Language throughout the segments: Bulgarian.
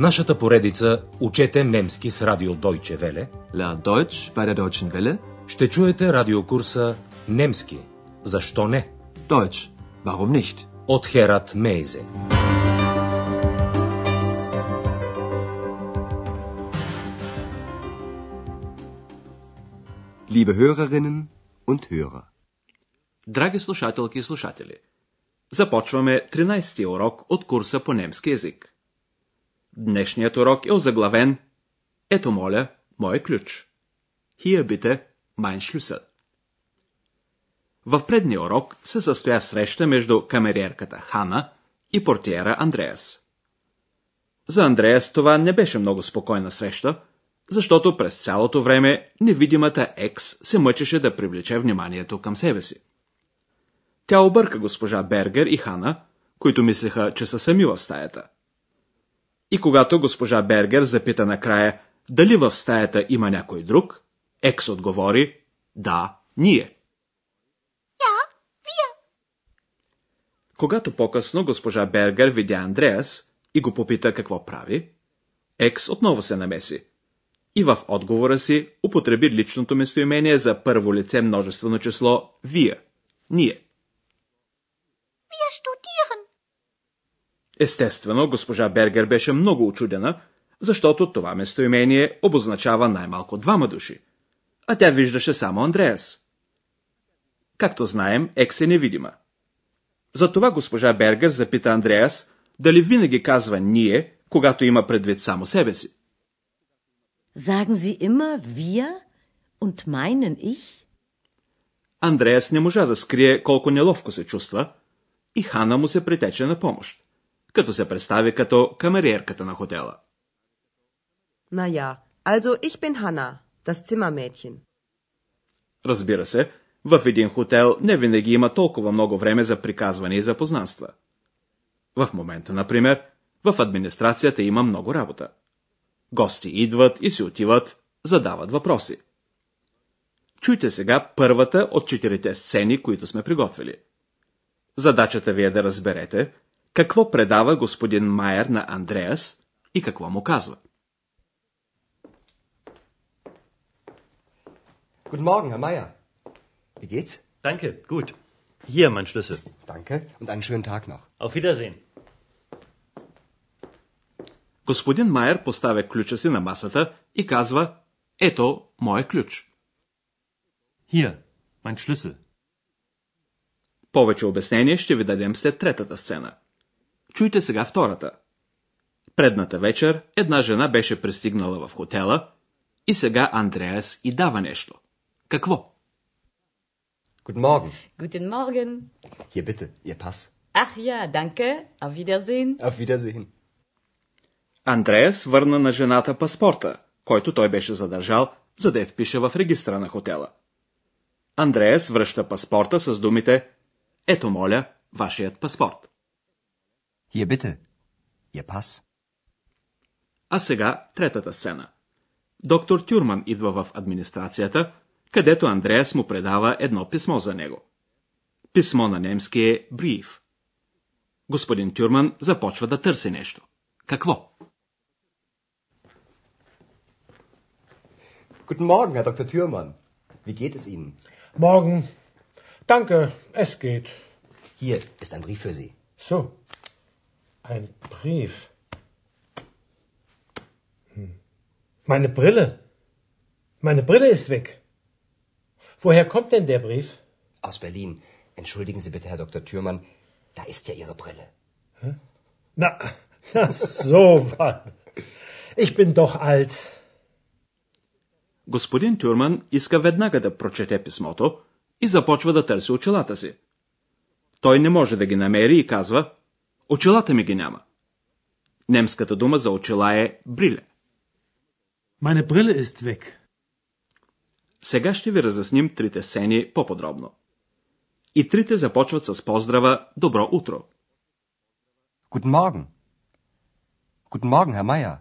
нашата поредица Учете немски с радио Deutsche Welle Lernt Deutsch bei der Deutschen Welle. ще чуете радиокурса Немски. Защо не? Deutsch. Warum nicht? От Херат Мейзе. Liebe Hörerinnen und Hörer. Драги слушателки и слушатели, започваме 13-ти урок от курса по немски язик. Днешният урок е озаглавен Ето моля, мой ключ. Hier bitte, mein Schlüssel. В предния урок се състоя среща между камериерката Хана и портиера Андреас. За Андреас това не беше много спокойна среща, защото през цялото време невидимата екс се мъчеше да привлече вниманието към себе си. Тя обърка госпожа Бергер и Хана, които мислеха, че са сами в стаята. И когато госпожа Бергер запита накрая дали в стаята има някой друг, Екс отговори «Да, ние». Когато по-късно госпожа Бергер видя Андреас и го попита какво прави, Екс отново се намеси и в отговора си употреби личното местоимение за първо лице множествено число «Вие», «Ние». Wir studieren. Естествено, госпожа Бергер беше много очудена, защото това местоимение обозначава най-малко двама души, а тя виждаше само Андреас. Както знаем, Екс е невидима. Затова госпожа Бергер запита Андреас дали винаги казва ние, когато има предвид само себе си. Sagen Sie immer wir und meinen ich? Андреас не можа да скрие колко неловко се чувства и Хана му се притече на помощ, като се представи като камериерката на хотела. Na ja, also ich bin Hanna, das Zimmermädchen. Разбира се, в един хотел не винаги има толкова много време за приказване и запознанства. В момента, например, в администрацията има много работа. Гости идват и си отиват, задават въпроси. Чуйте сега първата от четирите сцени, които сме приготвили. Задачата ви е да разберете какво предава господин Майер на Андреас и какво му казва. Guten Morgen, Herr Meier. Wie geht's? Danke, gut. Hier mein Schlüssel. Danke und einen schönen Tag noch. Auf Wiedersehen. Господин Майер поставя ключа си на масата и казва Ето, моя ключ. Hier, mein Schlüssel. Повече обяснение ще ви дадем след третата сцена. Чуйте сега втората. Предната вечер една жена беше пристигнала в хотела и сега Андреас и дава нещо. Какво? Guten Morgen. Guten Morgen. Hier bitte, Ihr Pass. Ach ja, danke. Auf Wiedersehen. Auf Wiedersehen. Андреас върна на жената паспорта, който той беше задържал, за да я впише в регистра на хотела. Андреас връща паспорта с думите Ето моля, вашият паспорт. Hier bitte, Ihr Pass. А сега третата сцена. Доктор Тюрман идва в администрацията, където Андреас му предава едно писмо за него. Писмо на немски е бриф. Господин Тюрман започва да търси нещо. Какво? Guten Morgen, Herr Dr. Thürmann. Wie geht es Ihnen? Morgen. Danke, es geht. Hier ist ein Brief für Sie. So. Ein Brief. Hm. Meine Brille. Meine Brille ist weg. Woher kommt denn der Brief? Aus Berlin. Entschuldigen Sie bitte, Herr Dr. Thürmann. Da ist ja Ihre Brille. Na, na so was. Ich bin doch alt. Господин Тюрман иска веднага да прочете писмото и започва да търси очилата си. Той не може да ги намери и казва Очилата ми ги няма. Немската дума за очила е бриле. Meine Brille ist weg. Сега ще ви разясним трите сцени по-подробно. И трите започват с поздрава Добро утро. Guten Morgen. Guten Morgen, Herr Meier.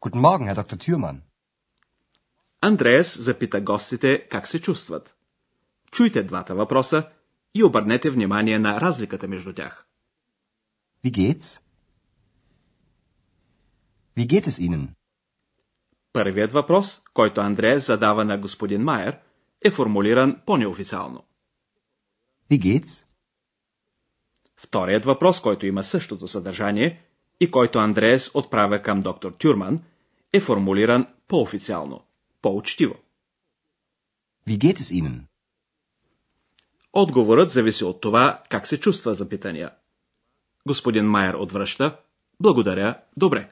Guten Morgen, Herr Dr. Thürmann. Андреас запита гостите как се чувстват. Чуйте двата въпроса и обърнете внимание на разликата между тях. Wie geht's? Wie geht es Ihnen? Първият въпрос, който Андреас задава на господин Майер, е формулиран по-неофициално. Wie geht's? Вторият въпрос, който има същото съдържание и който Андреас отправя към доктор Тюрман, е формулиран по-официално, по-учтиво. Wie geht es Ihnen? Отговорът зависи от това как се чувства запитания. Господин Майер отвръща. Благодаря, добре.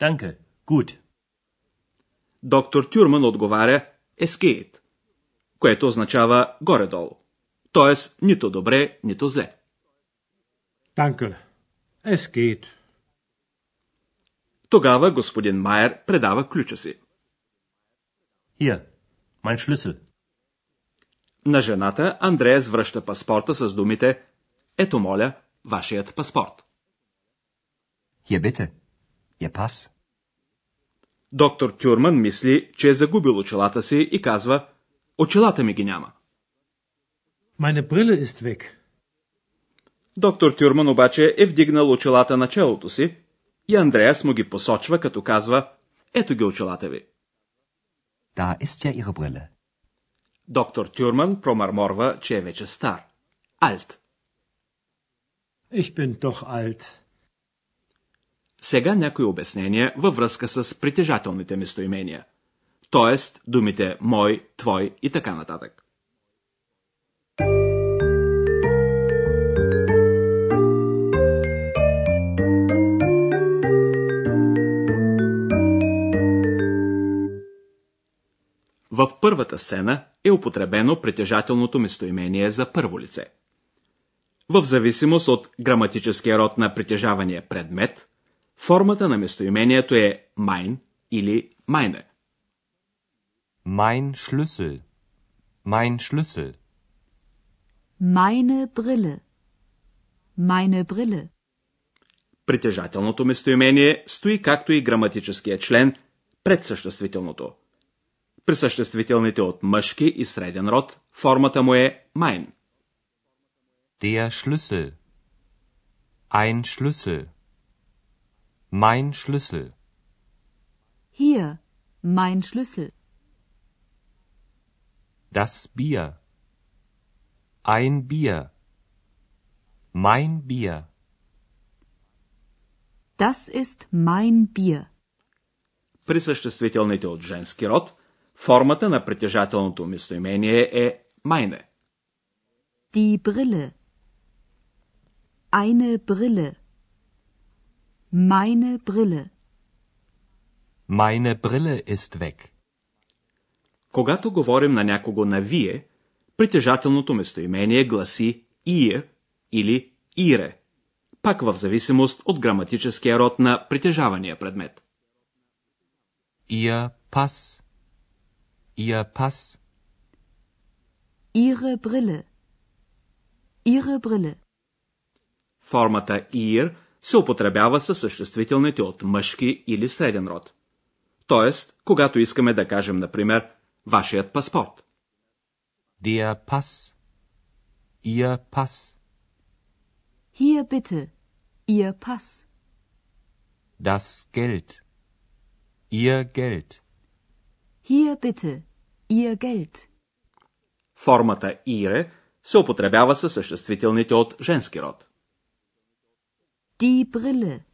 Danke, gut. Доктор Тюрман отговаря ескейт, което означава горе-долу. Тоест, нито добре, нито зле. Danke. Es geht. Тогава господин Майер предава ключа си. Hier, mein Schlüssel. На жената Андреас връща паспорта с думите Ето моля, вашият паспорт. Hier bitte. Ihr Pass. Доктор Тюрман мисли, че е загубил очилата си и казва Очилата ми ги няма. Meine Brille ist weg. Доктор Тюрман обаче е вдигнал очилата на челото си и Андреас му ги посочва, като казва Ето ги очилата ви. Da ist ja Ihre Brille. Доктор Тюрман промърморва, че е вече стар. Алт. Ich bin doch alt. Сега някои обяснения във връзка с притежателните местоимения. Тоест думите мой, твой и така нататък. В първата сцена е употребено притежателното местоимение за първо лице. В зависимост от граматическия род на притежавания предмет, формата на местоимението е mein или meine. Mein Schlüssel. Mein Schlüssel. Meine Brille. Meine Brille. Притежателното местоимение стои както и граматическия член пред съществителното. При съществителните от мъжки и среден род формата му е mein. Der Schlüssel. Ein Schlüssel. Mein Schlüssel. Hier, mein Schlüssel. Das Bier. Ein Bier. Mein Bier. Das ist mein Bier. При съществителните от женски род формата на притежателното местоимение е meine. Die Brille. Eine Brille. Meine Brille. Meine Brille ist weg. Когато говорим на някого на вие, притежателното местоимение гласи ihr или ihre, пак в зависимост от граматическия род на притежавания предмет. Ihr Pass. Ihr Pass. Ihre Brille. Ihre Brille. Формата ihr се употребява със съществителните от мъжки или среден род. Тоест, когато искаме да кажем, например, вашият паспорт. Der Pass. Ihr Pass. Hier bitte. Ihr Pass. Das Geld. Ihr Geld. Hier bitte. Ihr Geld. Формата ihre се употребява със съществителните от женски род. Die Brille.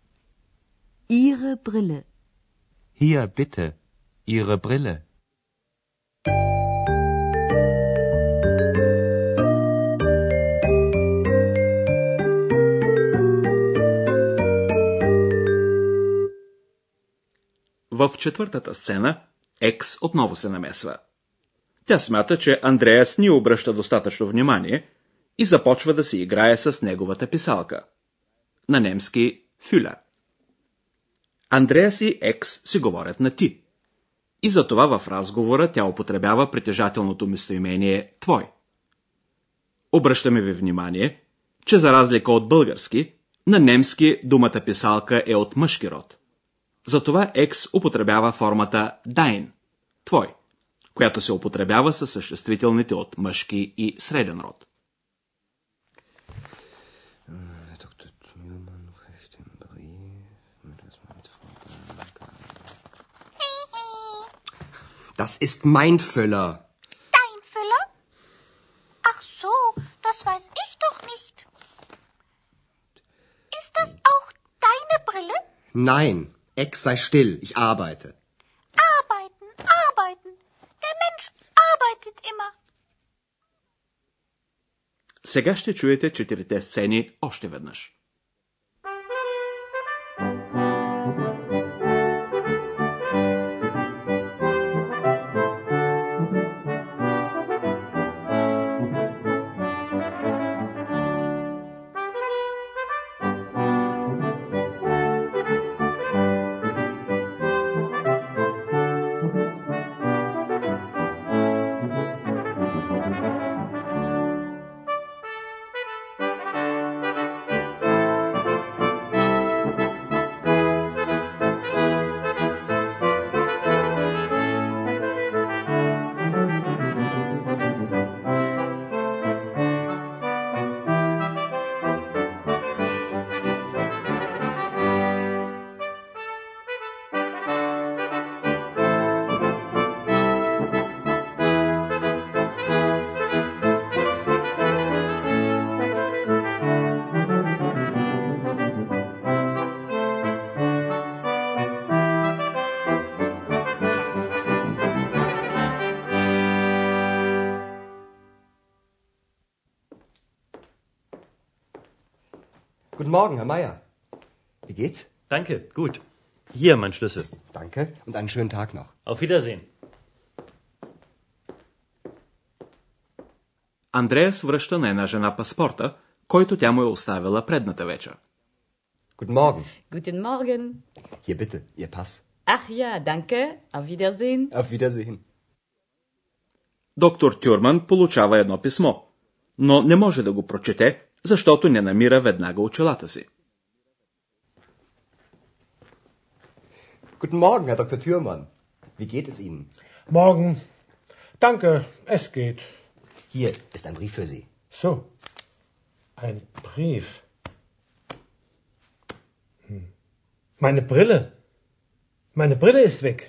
Ihre Brille. Hier bitte. Ihre Brille. В четвъртата сцена Екс отново се намесва. Тя смята, че Андреас ни обръща достатъчно внимание и започва да си играе с неговата писалка. На немски Фюлер. Андреас и Екс си говорят на ти. И затова в разговора тя употребява притежателното местоимение твой. Обръщаме ви внимание, че за разлика от български, на немски думата писалка е от мъжки род. Затова екс употребява формата dein, твой, която се употребява със съществителните от мъжки и среден род. Das ist mein Füller. Dein Füller? Ach so, das weiß ich doch nicht. Ist das auch deine Brille? Nein, Ex sei still, ich arbeite. Arbeiten, arbeiten. Der Mensch arbeitet immer. Сега ще чуете четирите сцени още веднъж. Guten Morgen, Herr Meier. Wie geht's? Danke, gut. Hier mein Schlüssel. Danke und einen schönen Tag noch. Auf Wiedersehen. Андреас връща на една жена паспорта, който тя му е оставила предната вечер. Guten Morgen. Guten Morgen. Hier bitte, Ihr Pass. Ach ja, danke. Auf Wiedersehen. Auf Wiedersehen. Доктор Тюрман получава едно писмо, но не може да го прочете, защото не намира веднага очилата си. Guten Morgen, Herr Dr. Thürmann. Wie geht es Ihnen? Morgen. Danke, es geht. Hier ist ein Brief für Sie. So. Ein Brief. Hm. Meine Brille. Meine Brille ist weg.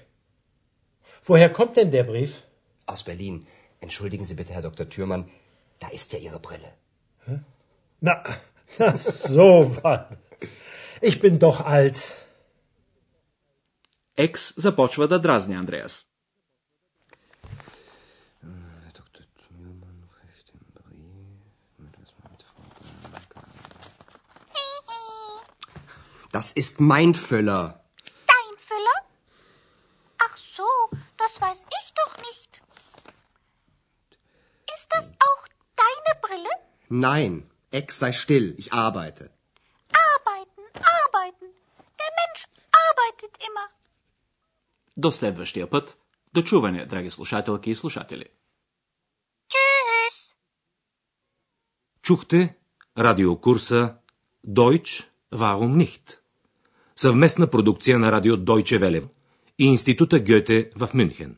Woher kommt denn der Brief? Aus Berlin. Entschuldigen Sie bitte, Herr Dr. Thürmann. Da ist ja Ihre Brille. Na, na so was. Ich bin doch alt. Ex zapoczła da drażnie, Andreas. Das ist mein Füller. Dein Füller? Ach so, das weiß ich doch nicht. Ist das auch deine Brille? Nein. Ex sei still, ich arbeite. Arbeiten, arbeiten. Der Mensch arbeitet immer. До следващия път. До чуване, драги слушателки и слушатели. Tschüss. Чухте радиокурса Deutsch Warum nicht? Съвместна продукция на радио Deutsche Welle и Института Гьоте в Мюнхен.